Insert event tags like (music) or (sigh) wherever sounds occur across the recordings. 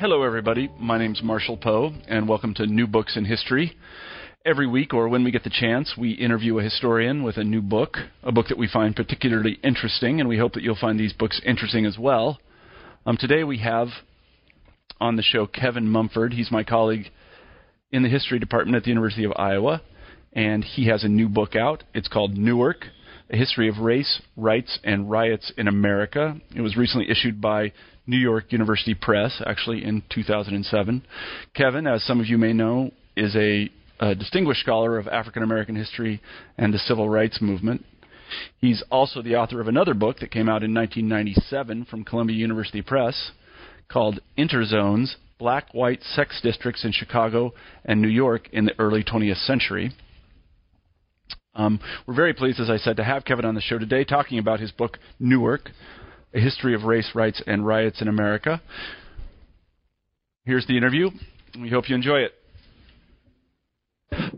Hello, everybody. My name's Marshall Poe, and welcome to New Books in History. Every week, or when we get the chance, we interview a historian with a new book, a book that we find particularly interesting, and we hope that you'll find these books interesting as well. Um, today, we have on the show Kevin Mumford. He's my colleague in the history department at the University of Iowa, and he has a new book out. It's called Newark A History of Race, Rights, and Riots in America. It was recently issued by New York University Press, actually in 2007. Kevin, as some of you may know, is a, a distinguished scholar of African American history and the civil rights movement. He's also the author of another book that came out in 1997 from Columbia University Press called Interzones Black White Sex Districts in Chicago and New York in the Early 20th Century. Um, we're very pleased, as I said, to have Kevin on the show today talking about his book, Newark a History of Race, Rights, and Riots in America. Here's the interview. We hope you enjoy it.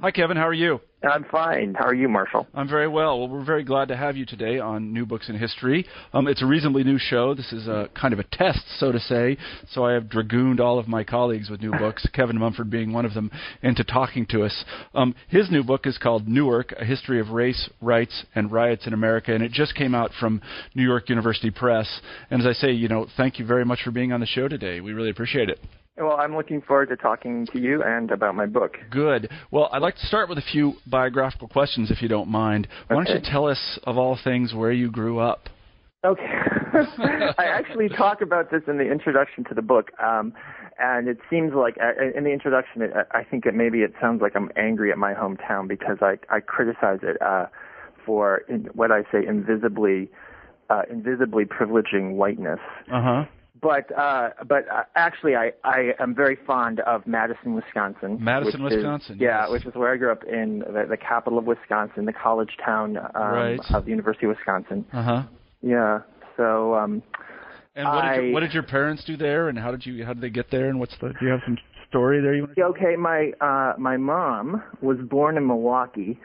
Hi, Kevin. How are you? I'm fine. How are you, Marshall? I'm very well. Well, we're very glad to have you today on New Books in History. Um, it's a reasonably new show. This is a kind of a test, so to say. So I have dragooned all of my colleagues with new books, (laughs) Kevin Mumford being one of them, into talking to us. Um, his new book is called Newark: A History of Race, Rights, and Riots in America, and it just came out from New York University Press. And as I say, you know, thank you very much for being on the show today. We really appreciate it. Well, I'm looking forward to talking to you and about my book. Good. Well, I'd like to start with a few biographical questions, if you don't mind. Why Okay. don't you tell us, of all things, where you grew up? Okay. (laughs) I actually talk about this in the introduction to the book, um, and it seems like uh, in the introduction, it, I think it maybe it sounds like I'm angry at my hometown because I I criticize it uh, for in, what I say invisibly uh, invisibly privileging whiteness. Uh huh. But uh, but uh, actually, I I am very fond of Madison, Wisconsin. Madison, which is- Wisconsin, yeah, yes. which is where I grew up in the, the capital of Wisconsin, the college town um, Right. of the University of Wisconsin. Uh huh. Yeah. So um, And what did, your, what did your parents do there, and how did you how did they get there, and what's the? Do you have some story there you want to? okay, my uh, my mom was born in Milwaukee.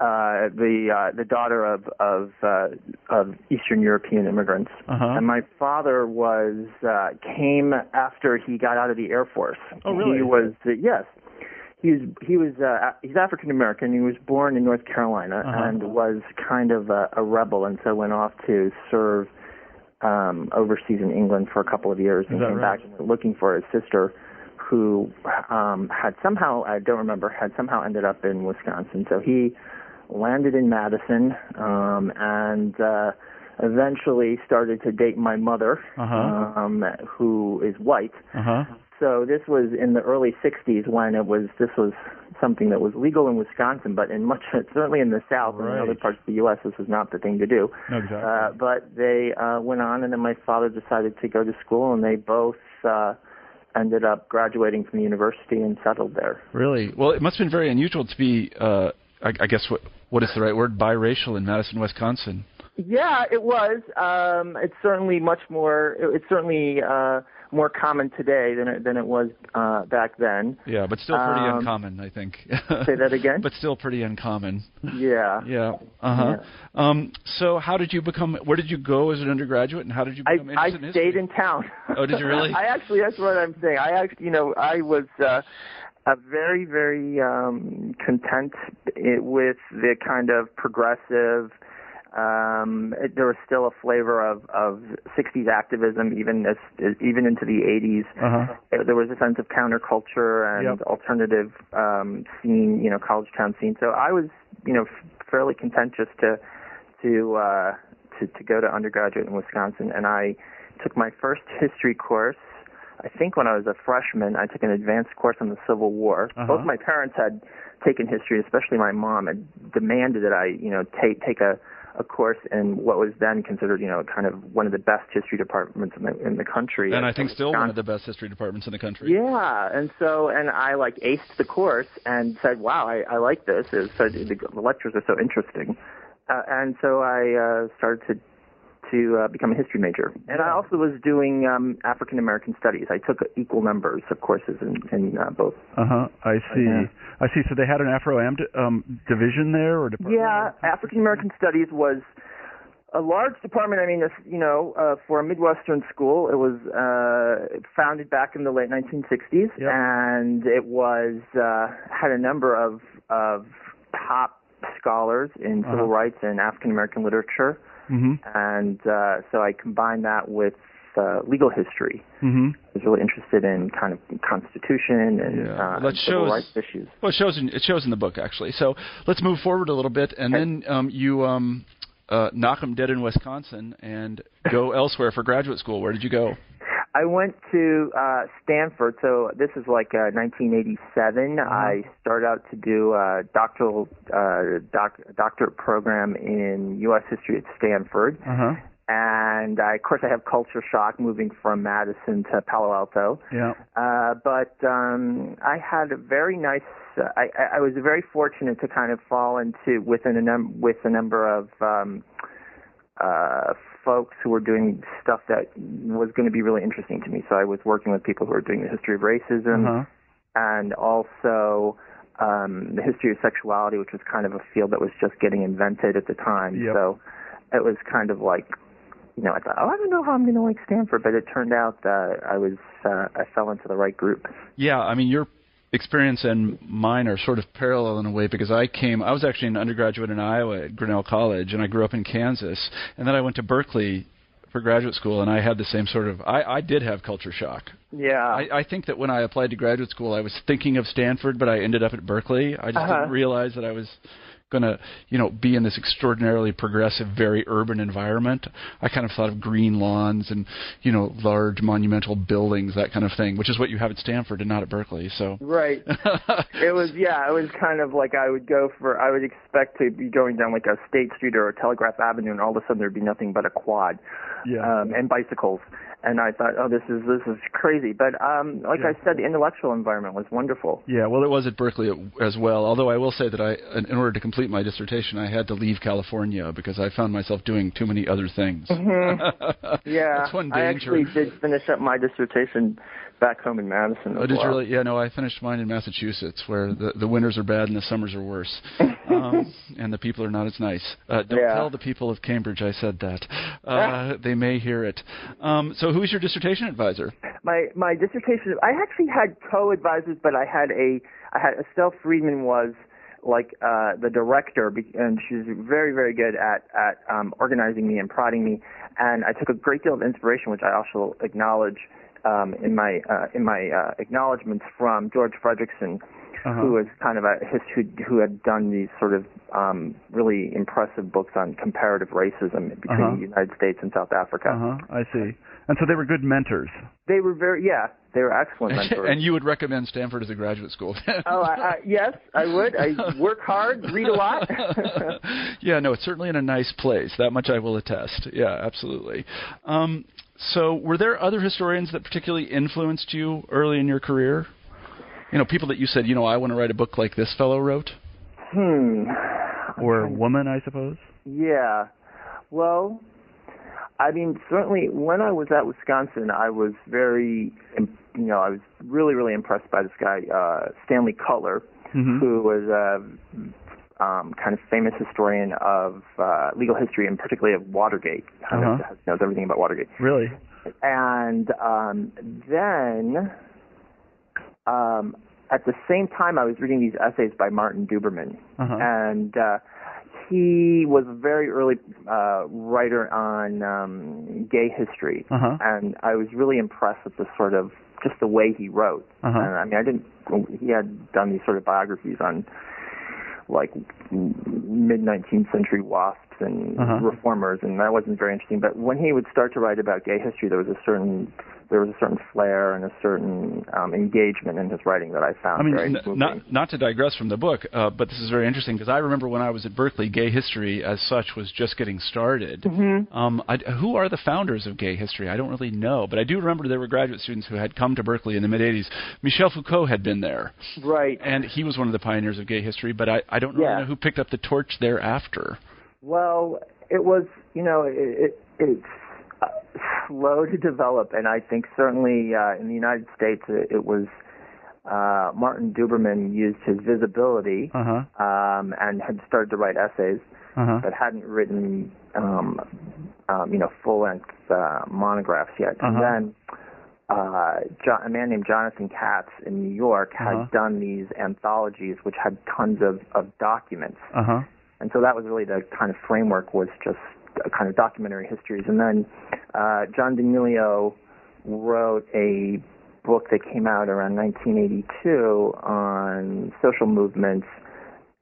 Uh, the uh, the daughter of of uh, of Eastern European immigrants, Uh-huh. and my father was uh, came after he got out of the Air Force. Oh, really? He was uh, yes, he was he was uh, he's African American. He was born in North Carolina Uh-huh. and was kind of a, a rebel, and so went off to serve um, overseas in England for a couple of years, and came right? back looking for his sister, who um, had somehow I don't remember had somehow ended up in Wisconsin. So he landed in Madison um, and uh, eventually started to date my mother, Uh-huh. um, who is white. Uh huh. So this was in the early 60s when it was this was something that was legal in Wisconsin, but in much (laughs) certainly in the South and in other parts of the U.S. this was not the thing to do. Exactly. Uh, but they uh, went on, and then my father decided to go to school, and they both uh, ended up graduating from the university and settled there. really? Well, it must have been very unusual to be. Uh, I, I guess what what is the right word? Biracial in Madison, Wisconsin. Yeah, it was. Um, it's certainly much more. It's certainly uh, more common today than it, than it was uh, back then. Yeah, but still pretty Um, uncommon, I think. (laughs) Say that again? but still pretty uncommon. Yeah. (laughs) Yeah. Uh huh. Um. So, how did you become? Where did you go as an undergraduate, and how did you I, become I interested in stayed in town. Oh, did you (laughs) really? I actually, that's what I'm saying. I actually, you know, I was uh, a very, very um, content with the kind of progressive. Um, it, there was still a flavor of, of 60s activism, even as, even into the 80s. Uh-huh. Uh, There was a sense of counterculture and Yep. alternative um, scene, you know, college town scene. So I was, you know, f- fairly content just to to uh, to to go to undergraduate in Wisconsin, and I took my first (laughs) history course. I think when I was a freshman, I took an advanced course on the Civil War. Uh-huh. Both my parents had taken history, especially my mom, had demanded that I, you know, take take a a course in what was then considered, you know, kind of one of the best history departments in the in the country. And I think still one of the best history departments in the country. Yeah, and so and I like aced the course and said, "Wow, I, I like this." It said the, the lectures are so interesting, uh, and so I uh, started to to uh, become a history major. And I also was doing um, African American studies. I took equal numbers of courses in, in uh, both. Uh huh. I see. I see. So they had an Afro Am um, division there, or department? Yeah, African American studies was a large department. I mean, you know, uh, for a Midwestern school, it was uh, founded back in the late 1960s, Yep. and it was uh, had a number of of top scholars in Uh-huh. civil rights and African American literature, Mm-hmm. and uh, so I combined that with uh, legal history. Mm-hmm. I was really interested in kind of Constitution and Yeah. uh, Well, and civil shows- rights issues. Well, it shows in it shows in the book actually. So let's move forward a little bit, and Okay. then um, you um, uh, knock 'em dead in Wisconsin and go (laughs) elsewhere for graduate school. Where did you go? I went to uh, Stanford, so this is like uh, 1987. I started out to do a doctoral uh, doc, doctorate program in U.S. history at Stanford, huh. and I, of course I have culture shock moving from Madison to Palo Alto. Yeah. Uh, but um, I had a very nice. Uh, I, I I was very fortunate to kind of fall into within a num- with a number of um, uh, folks who were doing stuff that was going to be really interesting to me. So I was working with people who were doing the history of racism Uh-huh. and also um, the history of sexuality, which was kind of a field that was just getting invented at the time. Yep. So it was kind of like, you know, I thought, oh, I don't know how I'm going to like Stanford, but it turned out that I was uh, I fell into the right group. Yeah, I mean your experience and mine are sort of parallel in a way because I came. I was actually an undergraduate in Iowa at Grinnell College, and I grew up in Kansas, and then I went to Berkeley for graduate school, and I had the same sort of. I, I did have culture shock. Yeah. I, I think that when I applied to graduate school, I was thinking of Stanford, but I ended up at Berkeley. I just Uh-huh. didn't realize that I was going to, you know, be in this extraordinarily progressive, very urban environment. I kind of thought of green lawns and, you know, large monumental buildings, that kind of thing, which is what you have at Stanford and not at Berkeley. So. Right. (laughs) it was yeah, it was kind of like I would go for I would expect to be going down like a State Street or a Telegraph Avenue and all of a sudden there'd be nothing but a quad. Yeah. Um and bicycles. And I thought, oh, this is this is crazy. But um, like Yeah. I said, the intellectual environment was wonderful. Yeah, well, it was at Berkeley as well. Although I will say that I, in order to complete my dissertation, I had to leave California because I found myself doing too many other things. (laughs) Yeah, That's one I actually did finish up my dissertation back home in Madison. Oh, did you really? Yeah, no, I finished mine in Massachusetts, where the the winters are bad and the summers are worse, (laughs) um, and the people are not as nice. Uh, don't Yeah. tell the people of Cambridge I said that. Uh, (laughs) they may hear it. Um, so, who's your dissertation advisor? my my dissertation I actually had co-advisors but I had a I had Estelle Freedman was like uh the director and she's very very good at at um organizing me and prodding me and I took a great deal of inspiration which I also acknowledge um in my uh in my uh acknowledgments from George Fredrickson Uh-huh. who was kind of a his who, who had done these sort of um really impressive books on comparative racism between Uh-huh. the United States and South Africa. Uh huh. I see. And so they were good mentors. They were very yeah, they were excellent mentors. and you would recommend Stanford as a graduate school? Oh, I, I, yes, I would. I (laughs) work hard, read a lot. (laughs) yeah, no, it's certainly in a nice place. That much I will attest. Yeah, absolutely. Um, so, were there other historians that particularly influenced you early in your career? You know, people that you said, you know, I want to write a book like this fellow wrote. hmm. Or woman, I suppose. Yeah. Well, I mean, certainly when I was at Wisconsin, I was very, you know, I was really, really impressed by this guy, uh, Stanley Kutler, Mhm. who was a um, kind of famous historian of uh, legal history and particularly of Watergate. Uh-huh. knows everything about Watergate. Really? and um, then um, at the same time I was reading these essays by Martin Duberman, Uh-huh. and uh, he was a very early uh, writer on um, gay history, Uh-huh. and I was really impressed with the sort of just the way he wrote. Uh-huh. And I mean, I didn't. He had done these sort of biographies on like mid 19th century wasps and Uh-huh. reformers, and that wasn't very interesting. But when he would start to write about gay history, there was a certain there was a certain flair and a certain um, engagement in his writing that I found I mean, very n- not not to digress from the book, uh, but this is very interesting because I remember when I was at Berkeley, gay history as such was just getting started. Mm-hmm. Um, I, who are the founders of gay history? I don't really know, but I do remember there were graduate students who had come to Berkeley in the mid '80s. Michel Foucault had been there, right. and he was one of the pioneers of gay history. But I, I don't really Yeah. know who picked up the torch thereafter. Well, it was, you know, it, it, it's uh, slow to develop, and I think certainly uh, in the United States it, it was uh, Martin Duberman used his visibility Uh huh. um, and had started to write essays, Uh huh. but hadn't written, um, um, you know, full-length uh, monographs yet. And Uh-huh. then uh, jo- a man named Jonathan Katz in New York had Uh-huh. done these anthologies, which had tons of, of documents Uh huh. and so that was really the kind of framework was just kind of documentary histories and then uh, John D'Emilio wrote a book that came out around 1982 on social movements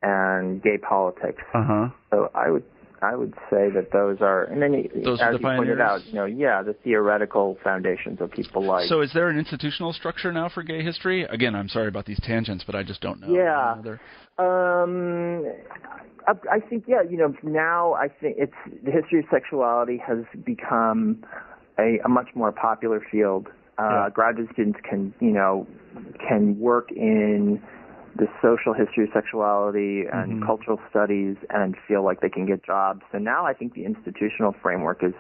and gay politics Uh huh. so I would I would say that those are and then Those as you pointed out you know yeah the theoretical foundations of people like So, is there an institutional structure now for gay history? Again, I'm sorry about these tangents, but I just don't know. Yeah. Um, I, I think yeah, you know, now I think it's the history of sexuality has become a, a much more popular field. Uh, Yeah. Graduate students can, you know, can work in the social history of sexuality and Mhm. cultural studies and feel like they can get jobs. So now I think the institutional framework is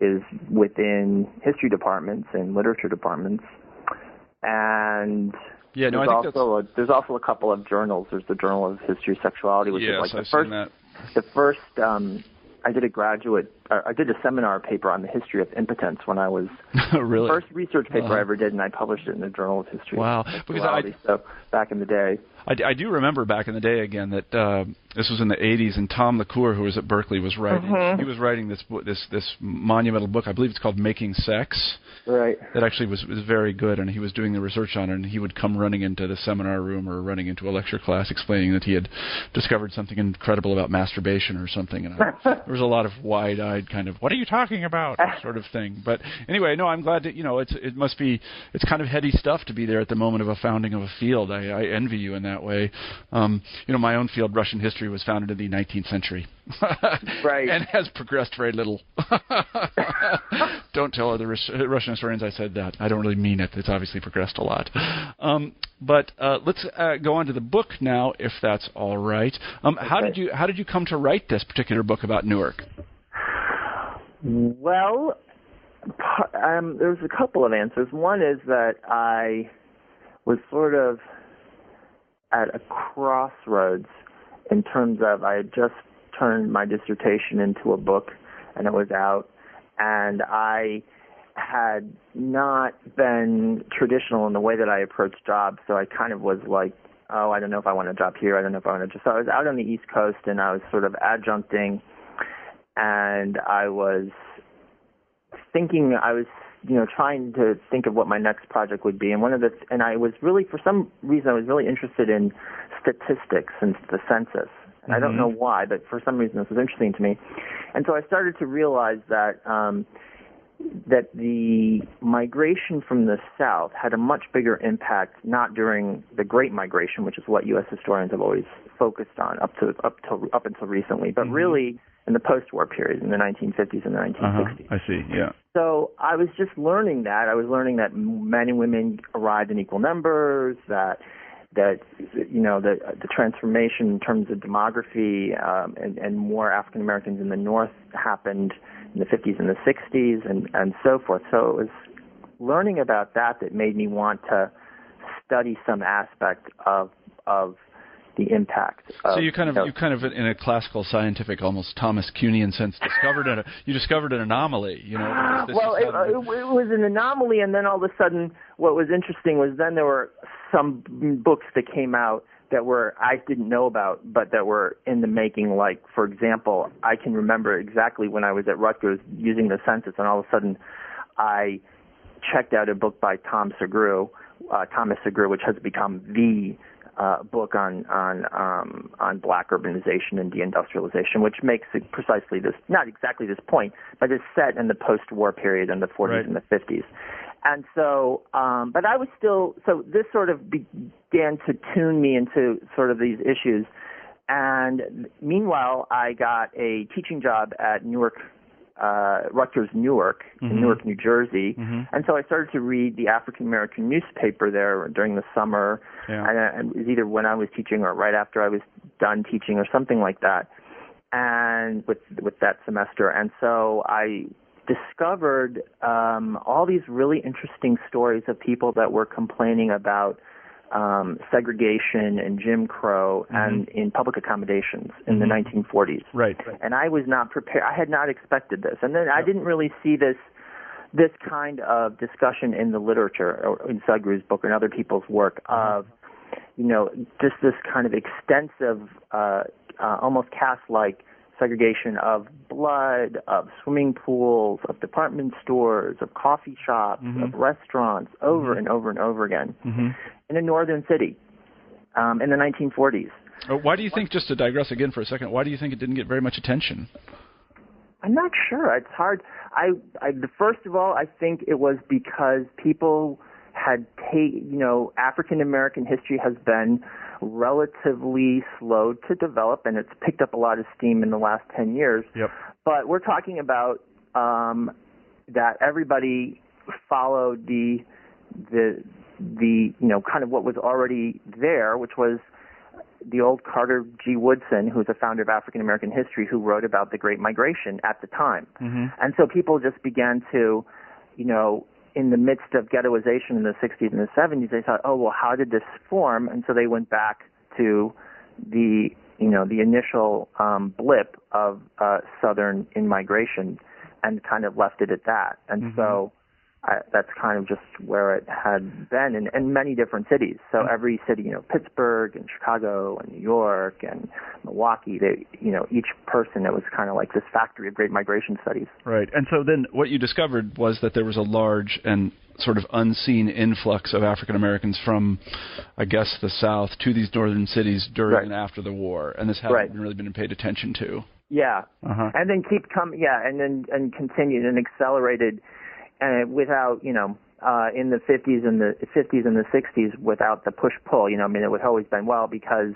is within history departments and literature departments. And yeah, no, I there's think also a, there's also a couple of journals. There's the Journal of History of Sexuality, which yes, is like I've the first seen that. the first. Um, I did a graduate. Uh, I did a seminar paper on the history of impotence when I was (laughs) really? first research paper Uh-huh. I ever did, and I published it in the Journal of History. Wow. Because I- so back in the day. I, I do remember back in the day again that uh, this was in the 80s, and Tom Laqueur, who was at Berkeley, was writing. Mm-hmm. He was writing this this this monumental book. I believe it's called Making Sex. Right. That actually was was very good, and he was doing the research on it. And he would come running into the seminar room or running into a lecture class, explaining that he had discovered something incredible about masturbation or something. And I, (laughs) there was a lot of wide-eyed kind of "What are you talking about?" (laughs) sort of thing. But anyway, no, I'm glad that you know it's it must be it's kind of heady stuff to be there at the moment of a founding of a field. I, I envy you in that way. Um, you know, my own field, Russian history, was founded in the 19th century, (laughs) Right. and has progressed very little. (laughs) don't tell other Rus- Russian historians I said that. I don't really mean it. It's obviously progressed a lot. Um, but uh, let's uh, go on to the book now, if that's all right. Um, How did you How did you come to write this particular book about Newark? Well, um, there's a couple of answers. One is that I was sort of at a crossroads in terms of I had just turned my dissertation into a book and it was out, and I had not been traditional in the way that I approached jobs, so I kind of was like, oh, I don't know if I want a job here, I don't know if I want to just. So I was out on the East Coast and I was sort of adjuncting, and I was thinking I was you know trying to think of what my next project would be. And one of the and I was really for some reason I was really interested in statistics and the census. And I don't know why but for some reason this was interesting to me. And so I started to realize that um that the migration from the south had a much bigger impact not during the great migration which is what US historians have always focused on up to up till up until recently but really in the post-war period in the 1950s and the 1960s Uh-huh. I see. Yeah. so I was just learning that. I was learning that men and women arrived in equal numbers. That that you know the the transformation in terms of demography um, and, and more African Americans in the North happened in the 50s and the 60s and and so forth. So it was learning about that that made me want to study some aspect of of the impact. Of, so you kind of know, you kind of in a classical scientific, almost Thomas Kuhnian sense, discovered an you discovered an anomaly. You know, well, it, it, it was an anomaly, and then all of a sudden, what was interesting was then there were some books that came out that were I didn't know about, but that were in the making. Like, for example, I can remember exactly when I was at Rutgers using the census, and all of a sudden, I checked out a book by Tom Sugrue, uh, Thomas Sugrue, which has become the uh, book on on um, on black urbanization and deindustrialization, which makes it precisely this not exactly this point, but it's set in the post-war period in the 40s Right. and the 50s. And so, um, but I was still so this sort of began to tune me into sort of these issues. And meanwhile, I got a teaching job at Newark uh, Rutgers Newark Mm-hmm. in Newark, New Jersey, and so I started to read the African American newspaper there during the summer, Yeah. and uh, it was either when I was teaching or right after I was done teaching or something like that, and with with that semester, and so I discovered um, all these really interesting stories of people that were complaining about um, segregation and Jim Crow and in public accommodations in the 1940s Right. and I was not prepared. I had not expected this, and then I didn't really see this this kind of discussion in the literature or in Sugrue's book or in other people's work of you know just this kind of extensive, uh, uh, almost caste-like segregation of blood, of swimming pools, of department stores, of coffee shops, of restaurants, over and over and over again in a northern city um, in the 1940s. Uh, Why do you think, just to digress again for a second, why do you think it didn't get very much attention? I'm not sure. It's hard. I, I the first of all, I think it was because people had take you know African American history has been relatively slow to develop, and it's picked up a lot of steam in the last ten years. Yep. But we're talking about um, that everybody followed the the the you know kind of what was already there, which was the old Carter G. Woodson, who's a founder of African American history, who wrote about the Great Migration at the time. Mm-hmm. And so people just began to, you know, in the midst of ghettoization in the 60s and the 70s, they thought, oh, well, how did this form? And so they went back to the, you know, the initial um, blip of uh, Southern in-migration and kind of left it at that. And so I, that's kind of just where it had been in, in many different cities. So every city, you know, Pittsburgh and Chicago and New York and Milwaukee, they, you know, each person, it was kind of like this factory of great migration studies. Right. And so then what you discovered was that there was a large and sort of unseen influx of African Americans from, I guess, the South to these northern cities during Right. and after the war. And this hadn't Right. really been paid attention to. Yeah, Uh-huh. and then keep coming. Yeah, and then and continued and accelerated, and without you know, uh, in the 50s and the 50s and the 60s, without the push pull. You know, I mean, it would always been well because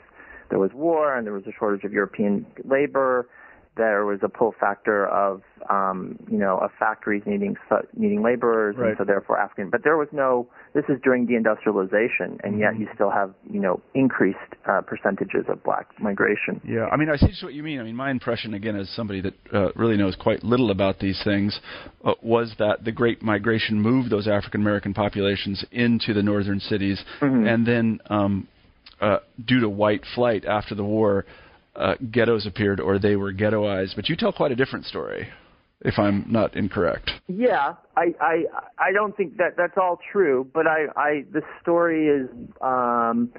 there was war and there was a shortage of European labor. There was a pull factor of um, you know of factories needing needing laborers, Right. and so therefore African. But there was no. This is during deindustrialization, and yet you still have you know increased uh, percentages of black migration. Yeah, I mean, I see what you mean. I mean, my impression, again, as somebody that uh, really knows quite little about these things, uh, was that the Great Migration moved those African American populations into the northern cities, and then, um, uh, due to white flight after the war, uh, ghettos appeared or they were ghettoized. But you tell quite a different story, if I'm not incorrect. Yeah, I, I I don't think that that's all true, but I, I the story is um,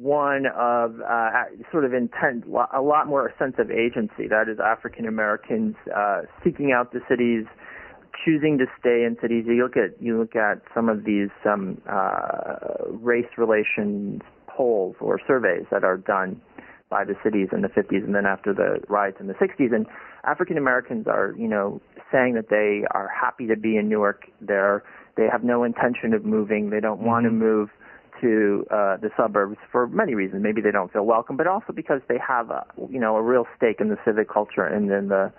one of uh, sort of intent, a lot more a sense of agency. That is African Americans uh, seeking out the cities, choosing to stay in cities. You look at you look at some of these um, uh, race relations polls or surveys that are done by the cities in the 50s and then after the riots in the 60s. And African Americans are, you know, saying that they are happy to be in Newark. They're, they have no intention of moving. They don't want to move to uh, the suburbs for many reasons. Maybe they don't feel welcome, but also because they have, a, you know, a real stake in the civic culture and in the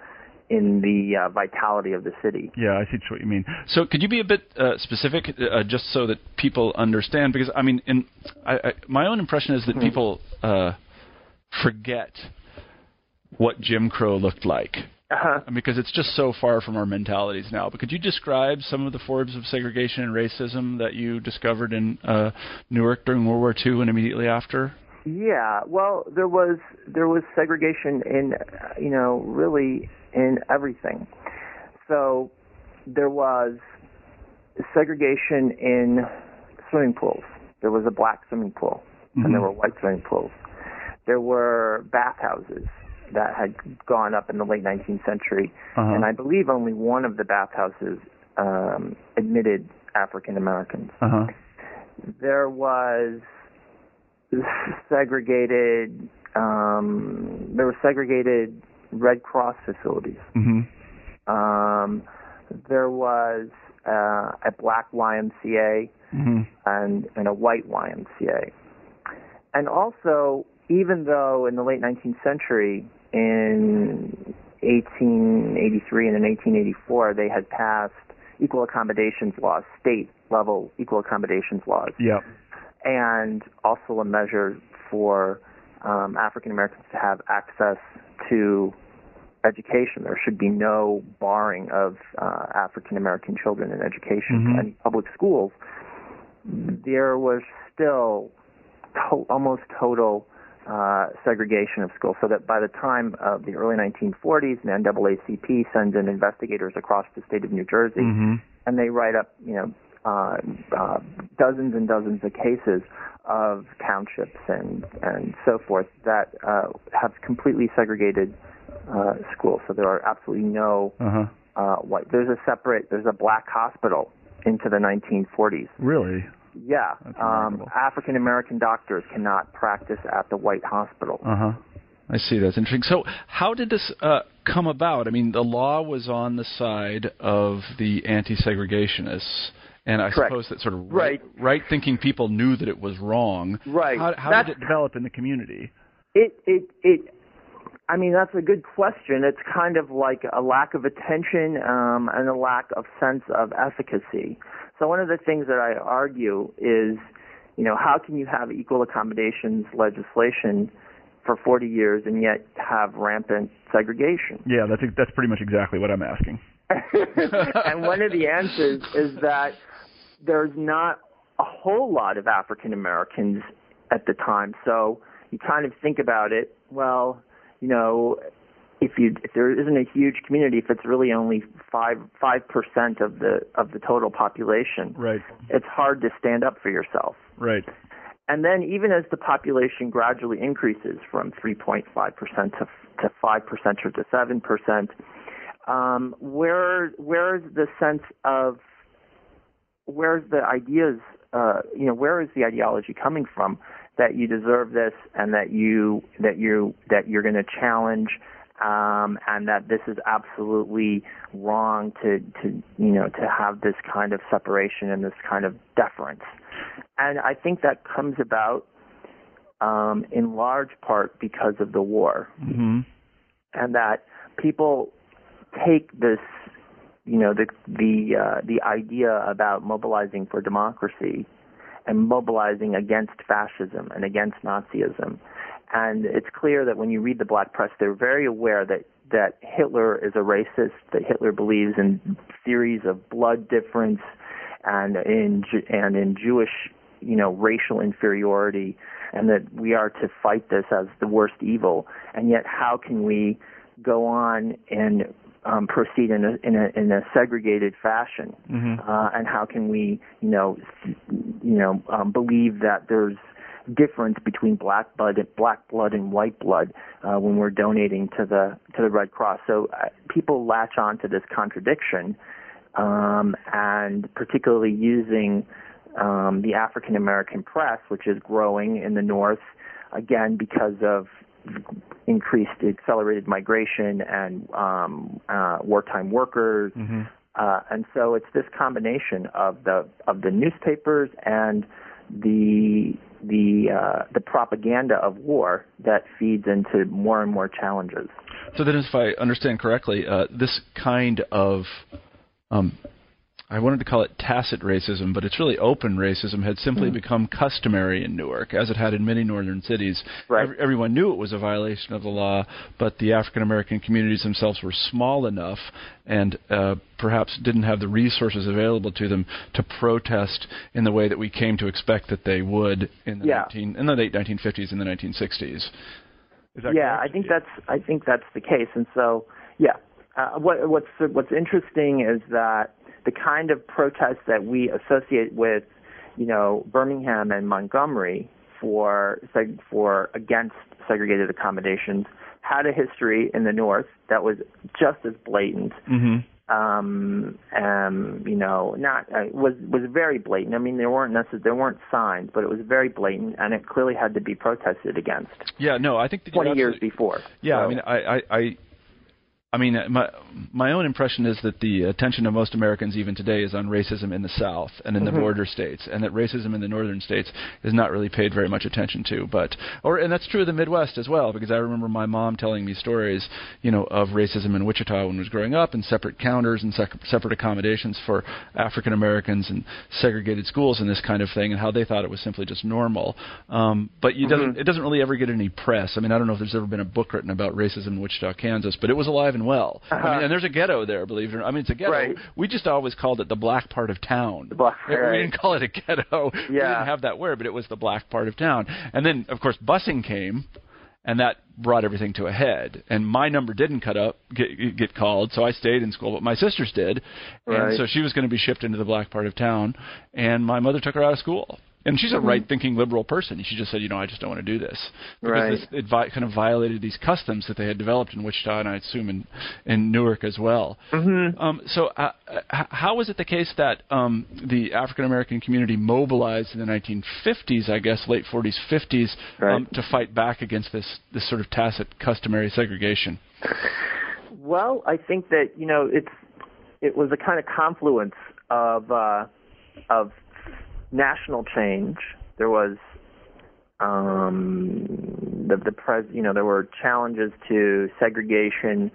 in the uh, vitality of the city. Yeah, I see what you mean. So, could you be a bit uh, specific, uh, just so that people understand? Because I mean, in I, I, my own impression is that people uh, forget what Jim Crow looked like. Uh-huh. Because it's just so far from our mentalities now. But could you describe some of the forms of segregation and racism that you discovered in uh, Newark during World War II and immediately after? Yeah, well, there was there was segregation in you know really in everything. So there was segregation in swimming pools. There was a black swimming pool, and there were white swimming pools. There were bathhouses that had gone up in the late 19th century, Uh-huh. and I believe only one of the bathhouses um, admitted African Americans Uh huh. there was segregated um there were segregated red cross facilities hmm um there was uh, a black YMCA, mm-hmm. and and a white YMCA. And also, even though in the late 19th century, in 1883 and in 1884, they had passed equal accommodations laws, state level equal accommodations laws, Yep. and also a measure for um, African Americans to have access to education. There should be no barring of uh, African American children in education Mhm. in public schools. There was still to- almost total uh, segregation of schools, so that by the time of the early 1940s, the NAACP sends in investigators across the state of New Jersey Mm-hmm. and they write up, you know, uh, uh, dozens and dozens of cases of townships and and so forth that uh, have completely segregated uh, schools. So there are absolutely no Uh-huh. uh, white. There's a separate. There's a black hospital into the 1940s. Really? Yeah, um. African American doctors cannot practice at the white hospital. Uh-huh. I see. That's interesting. So, how did this uh, come about? I mean, the law was on the side of the anti-segregationists, and I Correct. suppose that sort of Right. right-thinking people knew that it was wrong. Right. How, how did it? Develop in the community. It it it. I mean, that's a good question. It's kind of like a lack of attention um, and a lack of sense of efficacy. So one of the things that I argue is, you know, how can you have equal accommodations legislation for 40 years and yet have rampant segregation? Yeah, that's that's pretty much exactly what I'm asking. (laughs) and one of the answers is that there's not a whole lot of African Americans at the time. So you kind of think about it, well, you know, if you if there isn't a huge community, if it's really only five five percent of the of the total population, Right. it's hard to stand up for yourself. Right. And then even as the population gradually increases from 3.5% to to 5% or to 7%, um, where where's the sense of where's the ideas uh, you know where is the ideology coming from that you deserve this and that you that you that you're going to challenge um, and that this is absolutely wrong to to you know to have this kind of separation and this kind of deference and I think that comes about um, in large part because of the war Mm-hmm. and that people take this, you know, the the uh, the idea about mobilizing for democracy and mobilizing against fascism and against Nazism. And it's clear that when you read the black press, they're very aware that that Hitler is a racist, that Hitler believes in theories of blood difference and in and in Jewish, you know, racial inferiority, and that we are to fight this as the worst evil. And yet, how can we go on and um, proceed in a, in a in a segregated fashion? Mhm. Uh, and how can we, you know, you know, um, believe that there's difference between black blood, black blood and white blood uh, when we're donating to the to the Red Cross? So uh, people latch on to this contradiction, um, and particularly using um, the African American press, which is growing in the North, again because of increased accelerated migration and um, uh, wartime workers. Mm-hmm. Uh, and so it's this combination of the of the newspapers and the the uh, the propaganda of war that feeds into more and more challenges. So then, if I understand correctly, uh, this kind of um, I wanted to call it tacit racism, but it's really open racism had simply become customary in Newark, as it had in many northern cities. Right. Ev- everyone knew it was a violation of the law, but the African American communities themselves were small enough and uh, perhaps didn't have the resources available to them to protest in the way that we came to expect that they would in the, Yeah. 19, in the late 1950s and the 1960s. Is that yeah, correct? I think that's I think that's the case. And so, yeah, uh, what, what's what's interesting is that the kind of protests that we associate with, you know, Birmingham and Montgomery for seg- for against segregated accommodations had a history in the North that was just as blatant. Mhm. Um, um, you know, not uh, was was very blatant. I mean, there weren't necess- there weren't signs, but it was very blatant, and it clearly had to be protested against. Yeah, no, I think that Twenty years before. Yeah, I mean, I, I, I, I mean, my my own impression is that the attention of most Americans even today is on racism in the South and in Mm-hmm. the border states, and that racism in the northern states is not really paid very much attention to. But or and that's true of the Midwest as well, because I remember my mom telling me stories, you know, of racism in Wichita when I was growing up, and separate counters and sec- separate accommodations for African Americans and segregated schools and this kind of thing, and how they thought it was simply just normal. Um, but you doesn't it doesn't really ever get any press. I mean, I don't know if there's ever been a book written about racism in Wichita, Kansas, but it was alive and well. I mean, uh-huh. and there's a ghetto there, believe it or not. I mean, it's a ghetto. Right. We just always called it the black part of town. The black- We right. didn't call it a ghetto. We Yeah. didn't have that word, but it was the black part of town. And then, of course, busing came, and that brought everything to a head. And my number didn't cut up, get, get called, so I stayed in school, but my sisters did. And so she was going to be shipped into the black part of town, and my mother took her out of school. And she's a Mm-hmm. right-thinking liberal person. She just said, you know, I just don't want to do this because Right. this, it vi- kind of violated these customs that they had developed in Wichita, and I assume in in Newark as well. Mm-hmm. Um, so, uh, uh, how was it the case that um, the African American community mobilized in the 1950s, I guess, late 40s, 50s, Right. um, to fight back against this this sort of tacit customary segregation? Well, I think that you know it's it was a kind of confluence of uh, of national change. There was um, the the pres you know there were challenges to segregation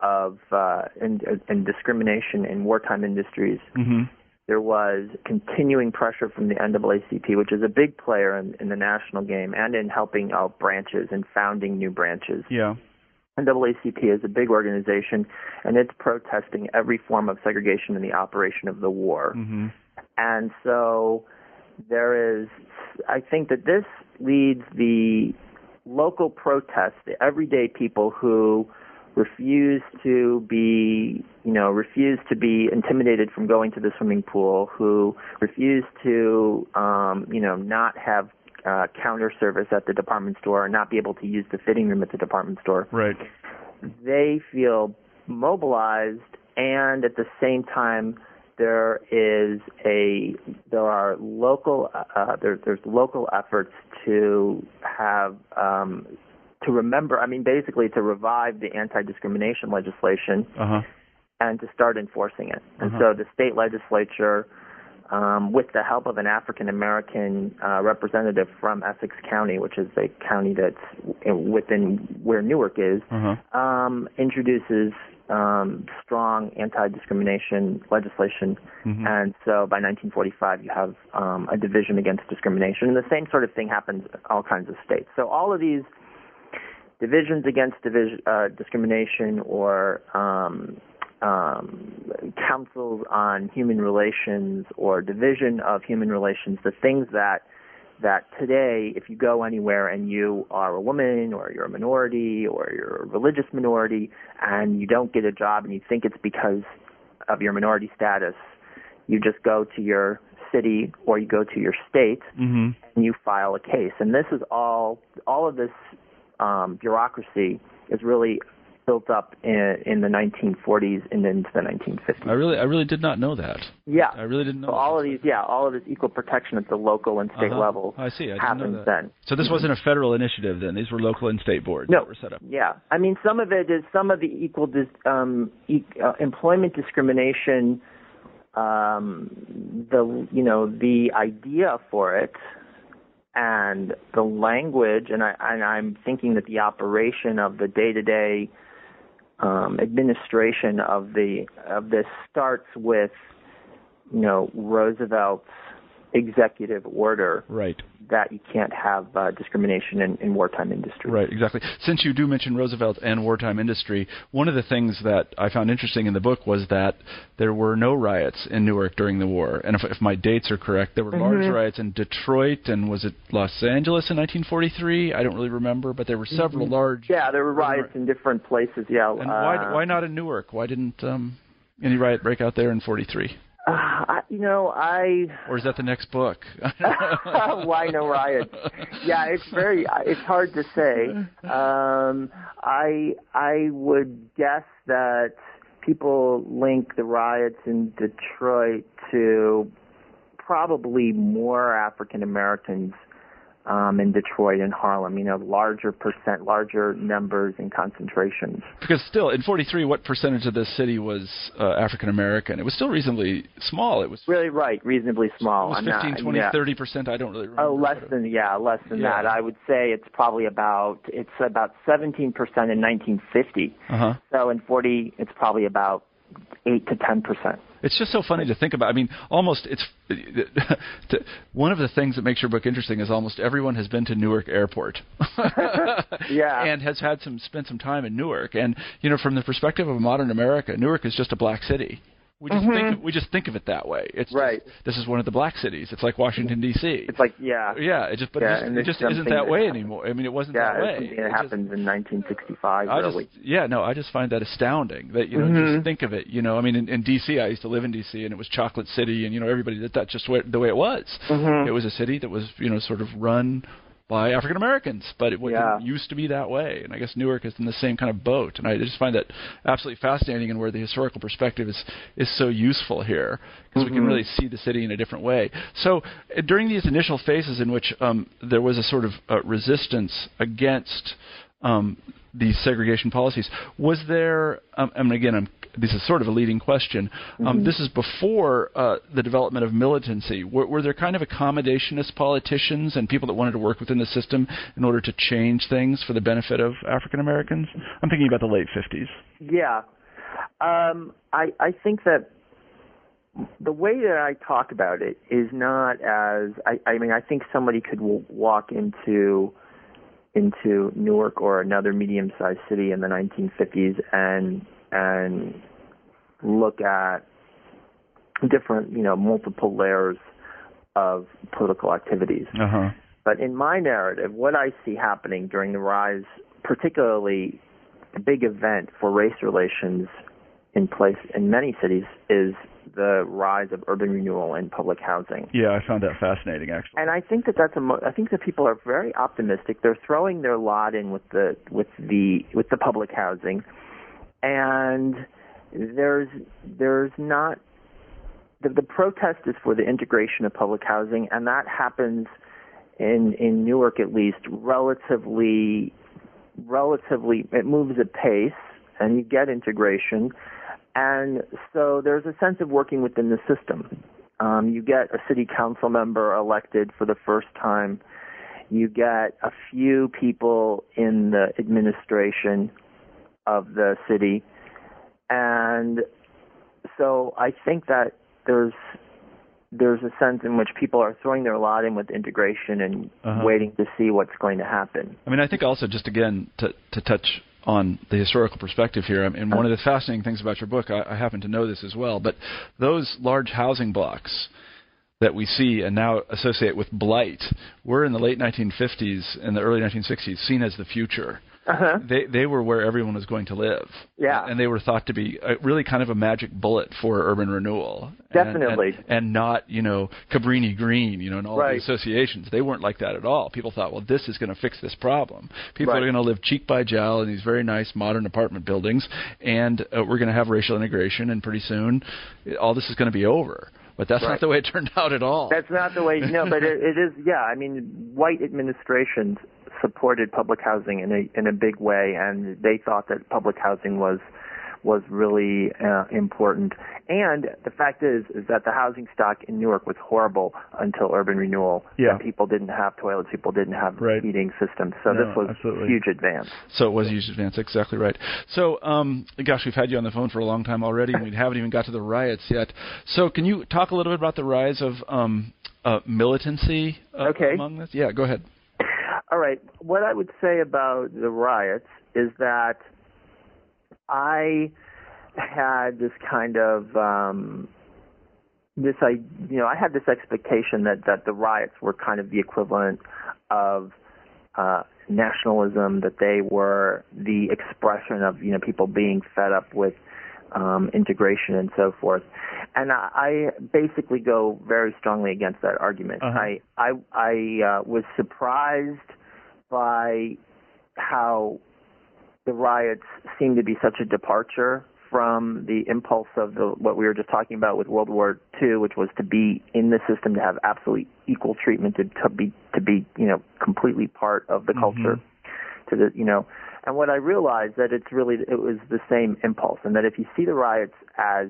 of uh, and, and discrimination in wartime industries. Mm-hmm. There was continuing pressure from the NAACP, which is a big player in, in the national game and in helping out branches and founding new branches. Yeah. NAACP is a big organization, and it's protesting every form of segregation in the operation of the war. Mm-hmm. And so there is, I think that this leads the local protests, the everyday people who refuse to be, you know, refuse to be intimidated from going to the swimming pool, who refuse to, um, you know, not have uh, counter service at the department store and not be able to use the fitting room at the department store Right. they feel mobilized and at the same time there is a there are local uh, there, there's local efforts to have um, to remember I mean basically to revive the anti-discrimination legislation Uh huh. and to start enforcing it and Uh-huh. so the state legislature um, with the help of an African American uh, representative from Essex County, which is a county that's within where Newark is, Uh huh. um, introduces um, strong anti-discrimination legislation, Mhm. and so by 1945 you have um, a division against discrimination, and the same sort of thing happens in all kinds of states. So all of these divisions against division, uh, discrimination or um, um, councils on human relations or division of human relations, the things that that today, if you go anywhere and you are a woman or you're a minority or you're a religious minority and you don't get a job and you think it's because of your minority status, you just go to your city or you go to your state Mm-hmm. and you file a case. And this is all, all of this um, bureaucracy is really built up in, in the 1940s and into the 1950s. I really, I really did not know that. Yeah. I really didn't know. So all of these, yeah, all of this equal protection at the local and state Uh-huh. level I see. I happens then. So this wasn't a federal initiative then. These were local and state boards No. that were set up. Yeah, I mean, some of it is some of the equal dis, um, e- uh, employment discrimination. Um, the you know the idea for it and the language, and I and I'm thinking that the operation of the day-to-day um, administration of the of this starts with you know Roosevelt's executive order Right. that you can't have uh, discrimination in, in wartime industry. Right, exactly. Since you do mention Roosevelt and wartime industry, one of the things that I found interesting in the book was that there were no riots in Newark during the war. And if, if my dates are correct, there were large riots in Detroit and was it Los Angeles in 1943? I don't really remember, but there were several large. Yeah, there were riots in different places. Yeah. And why uh, why not in Newark? Why didn't um, any riot break out there in 43? Uh, I, you know, I Or is that the next book? (laughs) (laughs) why no riots? Yeah, it's very it's hard to say. Um, I I would guess that people link the riots in Detroit to probably more African Americans um, in Detroit and Harlem. You know, larger percent, larger numbers and concentrations. Because still, in '43, what percentage of the city was uh, African American? It was still reasonably small. It was really right, reasonably small. It was 15, not, 20, yeah. 30 percent. I don't really remember. Oh, less than yeah, less than Yeah. that. I would say it's probably about it's about 17 percent in 1950. Uh huh. So in 40, it's probably about eight to 10 percent. It's just so funny to think about. I mean, almost it's (laughs) to, one of the things that makes your book interesting is almost everyone has been to Newark Airport. (laughs) Yeah. And has had some spent some time in Newark. And you know, from the perspective of modern America, Newark is just a black city. We just think of, we just think of it that way. It's just- Mm-hmm. Right. this is one of the black cities. It's like Washington D.C. It's like yeah, yeah, it just but Yeah, it just, it just isn't that that way happens. anymore. I mean, it wasn't yeah. that way. Something It that just- happens in 1965. I really. just yeah no I just find that astounding that you know Mhm. just think of it you know I mean in, in DC I used to live in DC and it was Chocolate City and you know everybody that that's just where, the way it was Mhm. it was a city that was you know sort of run by African Americans but it Yeah. didn't used to be that way and I guess Newark is in the same kind of boat and I just find that absolutely fascinating and where the historical perspective is is so useful here because we can Mhm. really see the city in a different way so uh, during these initial phases in which um, there was a sort of uh, resistance against um, these segregation policies. Was there, um, and again, I'm, this is sort of a leading question. Um, This is before uh, the development of militancy. Were, were there kind of accommodationist politicians and people that wanted to work within the system in order to change things for the benefit of African Americans? I'm thinking about the late 50s. Yeah. Um, I, I think that the way that I talk about it is not as I, I mean I think somebody could w- walk into into Newark or another medium-sized city in the 1950s and and look at different you know multiple layers of political activities. Uh huh. But in my narrative, what I see happening during the rise, particularly the big event for race relations in place in many cities, is the rise of urban renewal and public housing. Yeah, I found that fascinating, actually. And I think that that's a. Mo- I think that people are very optimistic. They're throwing their lot in with the with the with the public housing, and there's there's not the, the protest is for the integration of public housing, and that happens in in Newark at least relatively relatively it moves at pace, and you get integration, and so there's a sense of working within the system. Um, you get a city council member elected for the first time. You get a few people in the administration of the city, and so I think that there's there's a sense in which people are throwing their lot in with integration and Uh-huh. waiting to see what's going to happen. I mean, I think also just again to to touch on the historical perspective here, and one of the fascinating things about your book, I, I happen to know this as well, but those large housing blocks that we see and now associate with blight were in the late 1950s and the early 1960s seen as the future. Uh-huh. They they were where everyone was going to live. Yeah. and they were thought to be a, really kind of a magic bullet for urban renewal. Definitely. and, and not you know Cabrini Green, you know, and all Right. the associations. They weren't like that at all. People thought, well, this is going to fix this problem. People Right. are going to live cheek by jowl in these very nice modern apartment buildings, and uh, we're going to have racial integration, and pretty soon, all this is going to be over. But that's not the way it turned (laughs) out at all. That's not the way. No, but it, it is. Yeah, I mean, white administrations supported public housing in a in a big way, and they thought that public housing was was really uh, important. And the fact is, is that the housing stock in Newark was horrible until urban renewal. Yeah. people didn't have toilets, people didn't have Right. heating systems. So No, this was absolutely. a huge advance. So it was a huge advance. Exactly right. So, um, gosh, we've had you on the phone for a long time already, and we haven't even got to the riots yet. So, can you talk a little bit about the rise of um, uh, militancy uh, Okay. among this? Yeah, go ahead. All right. What I would say about the riots is that I had this kind of um, this I you know I had this expectation that that the riots were kind of the equivalent of uh, nationalism, that they were the expression of you know people being fed up with um, integration and so forth. And I, I basically go very strongly against that argument. Uh-huh. I I I uh, was surprised by how the riots seemed to be such a departure from the impulse of the what we were just talking about with World War II, which was to be in the system, to have absolutely equal treatment, to, to be to be you know completely part of the culture, to the you know. And what I realized that it's really it was the same impulse, and that if you see the riots as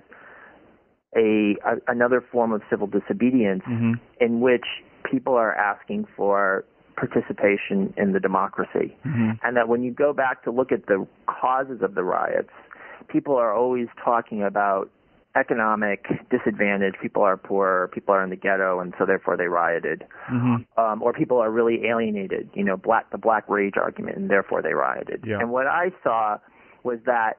a, a another form of civil disobedience Mhm. in which people are asking for participation in the democracy. Mhm. And that when you go back to look at the causes of the riots, people are always talking about economic disadvantage. People are poor, people are in the ghetto, and so therefore they rioted. Mhm. Um, or people are really alienated, you know, black the black rage argument, and therefore they rioted. Yeah. And what I saw was that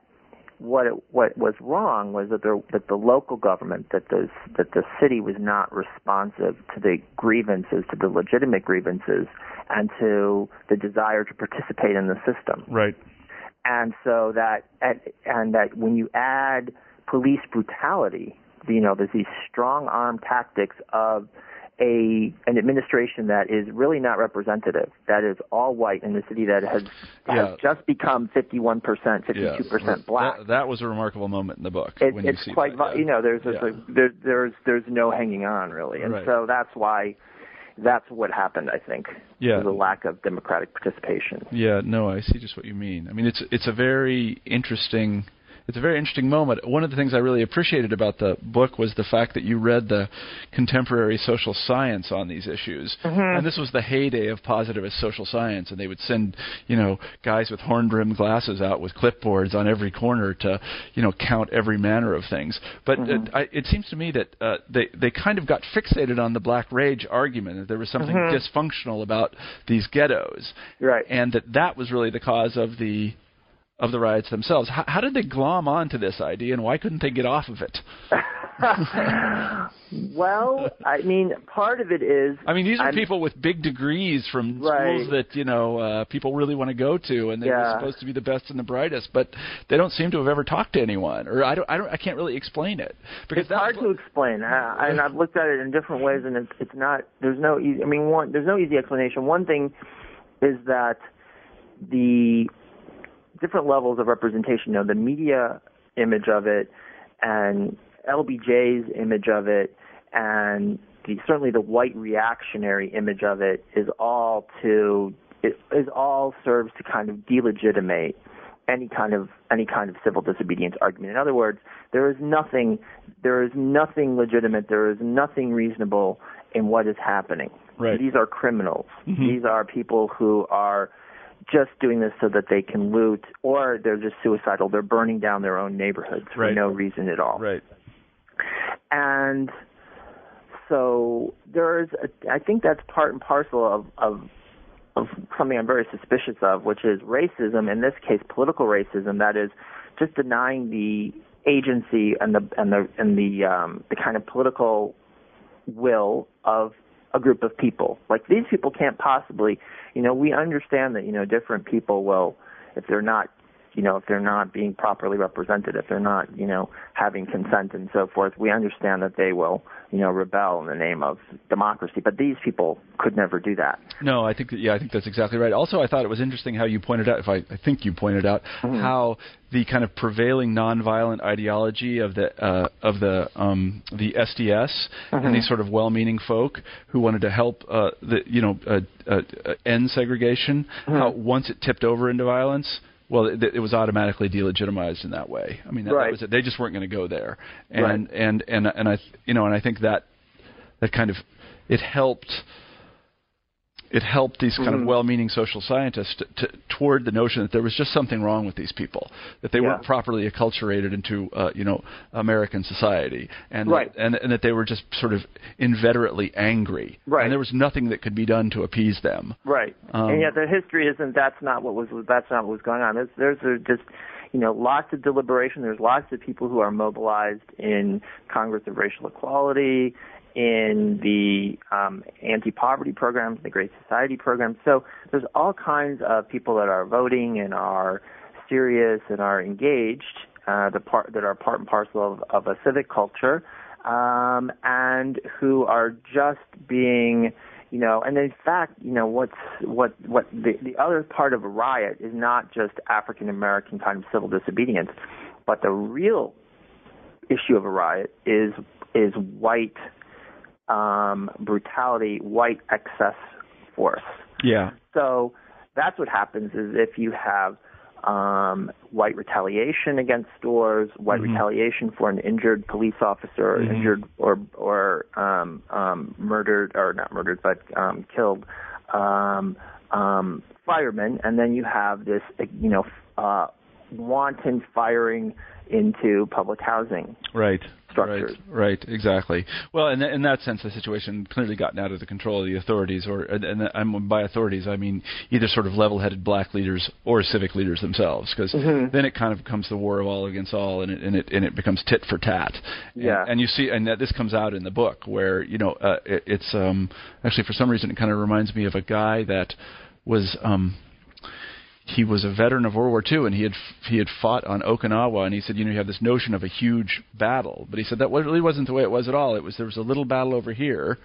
what it, what was wrong was that there, that the local government that the that the city was not responsive to the grievances to the legitimate grievances and to the desire to participate in the system Right. and so that and, and that when you add police brutality you know there's these strong arm tactics of a an administration that is really not representative that is all white in a city that has Yeah. has just become 51% 52% black That, that was a remarkable moment in the book it, when it's you see quite that, vi- you know there's yeah. there, there's there's no hanging on really and Right. so that's why that's what happened i think Yeah. the lack of democratic participation Yeah, no, I see just what you mean. I mean, it's it's a very interesting it's a very interesting moment. One of the things I really appreciated about the book was the fact that you read the contemporary social science on these issues. And this was the heyday of positivist social science, and they would send, you know, guys with horn-rimmed glasses out with clipboards on every corner to, you know, count every manner of things. But uh, I, it seems to me that uh, they they kind of got fixated on the black rage argument that there was something dysfunctional about these ghettos right and that that was really the cause of the of the riots themselves. How, how did they glom onto this idea, and why couldn't they get off of it? (laughs) well i mean part of it is I mean, these are I'm- people with big degrees from Right. schools that you know uh, people really want to go to, and they're Yeah. supposed to be the best and the brightest, but they don't seem to have ever talked to anyone, or I don't, I don't, I can't really explain it because it's hard to explain, uh, and I've looked at it in different ways, and it's it's not. There's no easy. I mean, one there's no easy explanation. One thing is that the different levels of representation. You know, the media image of it, and LBJ's image of it, and the, certainly the white reactionary image of it is all to it is all serves to kind of delegitimate any kind of any kind of civil disobedience argument. In other words, there is nothing there is nothing legitimate, there is nothing reasonable in what is happening. Right. These are criminals. Mhm. These are people who are just doing this so that they can loot or they're just suicidal. They're burning down their own neighborhoods for Right. no reason at all right. and so there's a, I think that's part and parcel of, of of something I'm very suspicious of, which is racism. In this case, political racism. That is just denying the agency and the and the and the um, the kind of political will of a group of people. Like these people can't possibly, you know, we understand that you know different people will, if they're not you know, if they're not being properly represented, if they're not, you know, having consent and so forth, we understand that they will, you know, rebel in the name of democracy. But these people could never do that. No, I think that, yeah, I think that's exactly right. Also, I thought it was interesting how you pointed out, if I, I think you pointed out, how the kind of prevailing nonviolent ideology of the uh, of the um, the SDS and these sort of well-meaning folk who wanted to help uh, the you know uh, uh, uh, end segregation, how once it tipped over into violence. Well, it, it was automatically delegitimized in that way. I mean, that, that was it. They just weren't going to go there, and Right. and and and I, you know, and I think that that kind of it helped it helped these kind Mhm. of well-meaning social scientists to, to, toward the notion that there was just something wrong with these people, that they Yeah. weren't properly acculturated into uh, you know American society, and Right. that, and and that they were just sort of inveterately angry, Right. and there was nothing that could be done to appease them. Right. Um, and yet the history isn't. That's not what was. That's not what was going on. There's, there's a, just, you know, lots of deliberation. There's lots of people who are mobilized in Congress of Racial Equality, in the um, anti-poverty programs, the Great Society programs. So there's all kinds of people that are voting and are serious and are engaged. Uh, the part that are part and parcel of, of a civic culture, um, and who are just being you know, and in fact, you know, what's what what the the other part of a riot is not just African American kind of civil disobedience. But the real issue of a riot is is white um, brutality, white excess force. Yeah. So that's what happens is if you have um, white retaliation against stores, white Mhm. retaliation for an injured police officer, or Mhm. injured or or um, um, murdered or not murdered but um, killed um, um, firemen, and then you have this you know uh, wanton firing into public housing Right. Structures. Right, right, exactly. Well, in, in that sense, the situation clearly gotten out of the control of the authorities, or and, and I'm, by authorities I mean either sort of level-headed black leaders or civic leaders themselves, because Mhm. then it kind of becomes the war of all against all, and it and it and it becomes tit for tat. And, Yeah. and you see, and that this comes out in the book where you know uh, it, it's um actually for some reason it kind of reminds me of a guy that was um he was a veteran of World War II, and he had he had fought on Okinawa, and he said, you know, you have this notion of a huge battle, but he said that really wasn't the way it was at all. It was there was a little battle over here,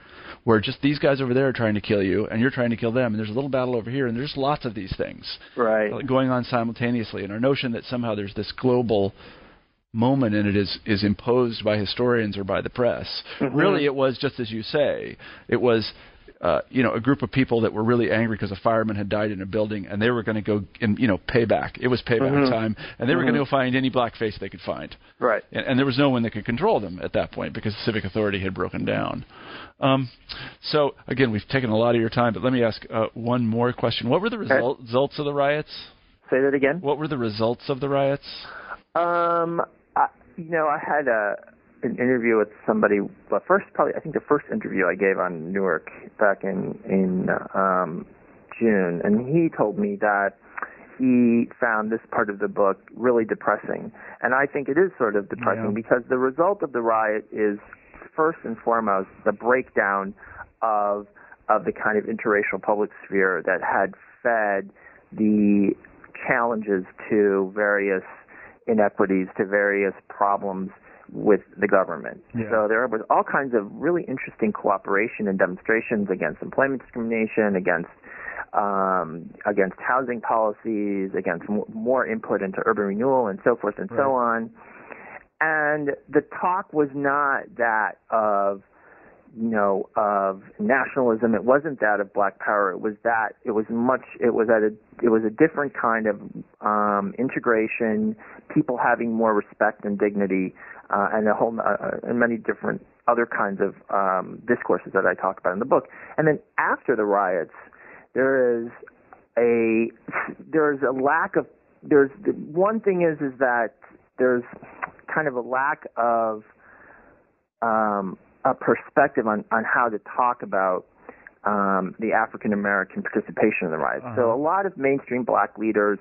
where just these guys over there are trying to kill you, and you're trying to kill them, and there's a little battle over here, and there's lots of these things Right. uh, going on simultaneously, and our notion that somehow there's this global moment and it is is imposed by historians or by the press. Mhm. Really, it was just as you say. It was. Uh, you know, a group of people that were really angry because a fireman had died in a building, and they were going to go and you know pay back. It was payback Mhm. time, and they were Mhm. going to go find any black face they could find. Right. And, and there was no one that could control them at that point because the civic authority had broken down. Um, so again, we've taken a lot of your time, but let me ask uh, one more question. What were the result, results of the riots? Say that again. What were the results of the riots? Um, I, you know, I had a an interview with somebody. But first, probably I think the first interview I gave on Newark back in in um, June, and he told me that he found this part of the book really depressing, and I think it is sort of depressing Yeah. because the result of the riot is first and foremost the breakdown of of the kind of interracial public sphere that had fed the challenges to various inequities, to various problems with the government. Yeah. So there was all kinds of really interesting cooperation and demonstrations against employment discrimination, against um, against housing policies, against m- more input into urban renewal, and so forth and Right. so on. And the talk was not that of you know, of nationalism. It wasn't that of black power. It was that it was much. It was at a. It was a different kind of um, integration. People having more respect and dignity, uh, and a whole uh, and many different other kinds of um, discourses that I talk about in the book. And then after the riots, there is a there is a lack of there's the one thing is is that there's kind of a lack of um, a perspective on, on how to talk about um, the African American participation in the riots. So Uh-huh. a lot of mainstream black leaders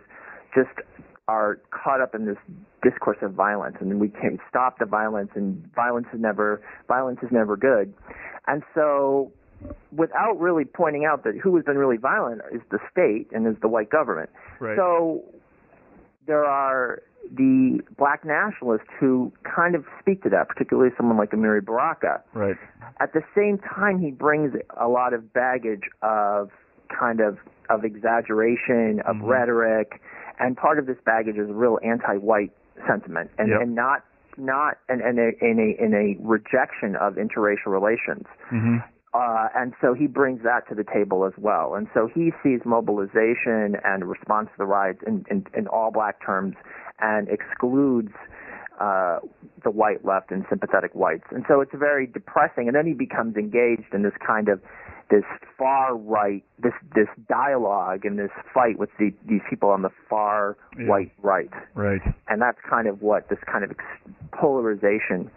just are caught up in this discourse of violence, and we can't stop the violence, and violence is never violence is never good, and so without really pointing out that who has been really violent is the state and is the white government. Right. So there are the black nationalists who kind of speak to that, particularly someone like Amiri Baraka. right. At the same time, he brings a lot of baggage of kind of of exaggeration, of Mhm. rhetoric, and part of this baggage is a real anti-white sentiment, and, Yep. and not not and and a, in a in a rejection of interracial relations. hmm Uh, and so he brings that to the table as well. And so he sees mobilization and response to the riots in, in, in all black terms and excludes uh, the white left and sympathetic whites. And so it's very depressing. And then he becomes engaged in this kind of this far right, this this dialogue and this fight with the, these people on the far Yeah. white right. Right. And that's kind of what this kind of ex- polarization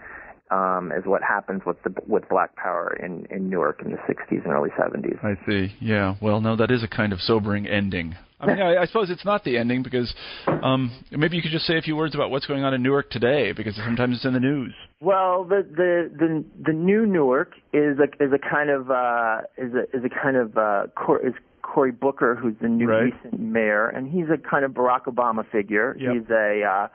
um, is what happens with the with Black Power in in Newark in the 60s and early 70s. I see. Yeah. Well, no, that is a kind of sobering ending. I mean, (laughs) I, I suppose it's not the ending because um, maybe you could just say a few words about what's going on in Newark today because sometimes it's in the news. Well, the the the, the new Newark is a is a kind of uh, is a is a kind of uh, Cor- is Cory Booker, who's the new Right. recent mayor, and he's a kind of Barack Obama figure. Yep. He's a uh,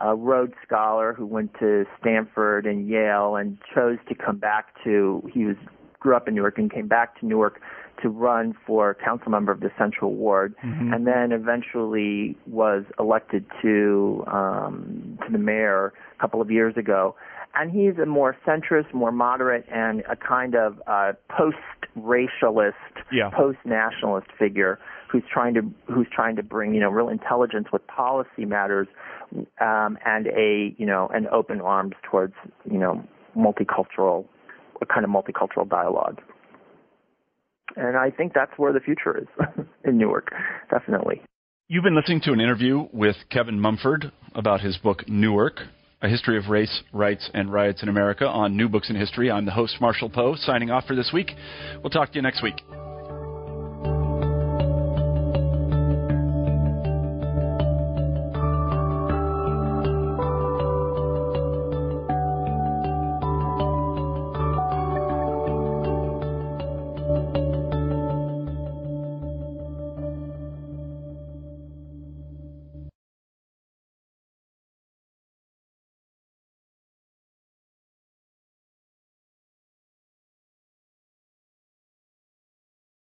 a Rhodes Scholar who went to Stanford and Yale and chose to come back to. He was grew up in Newark and came back to Newark to run for council member of the Central Ward, Mhm. and then eventually was elected to um, to the mayor a couple of years ago. And he's a more centrist, more moderate, and a kind of uh, post-racialist, Yeah. post-nationalist figure who's trying to who's trying to bring you know real intelligence with policy matters, um, and a you know an open arms towards you know multicultural, a kind of multicultural dialogue. And I think that's where the future is (laughs) in Newark, definitely. You've been listening to an interview with Kevin Mumford about his book Newark, A History of Race, Rights, and Riots in America on New Books in History. I'm the host, Marshall Poe, signing off for this week. We'll talk to you next week.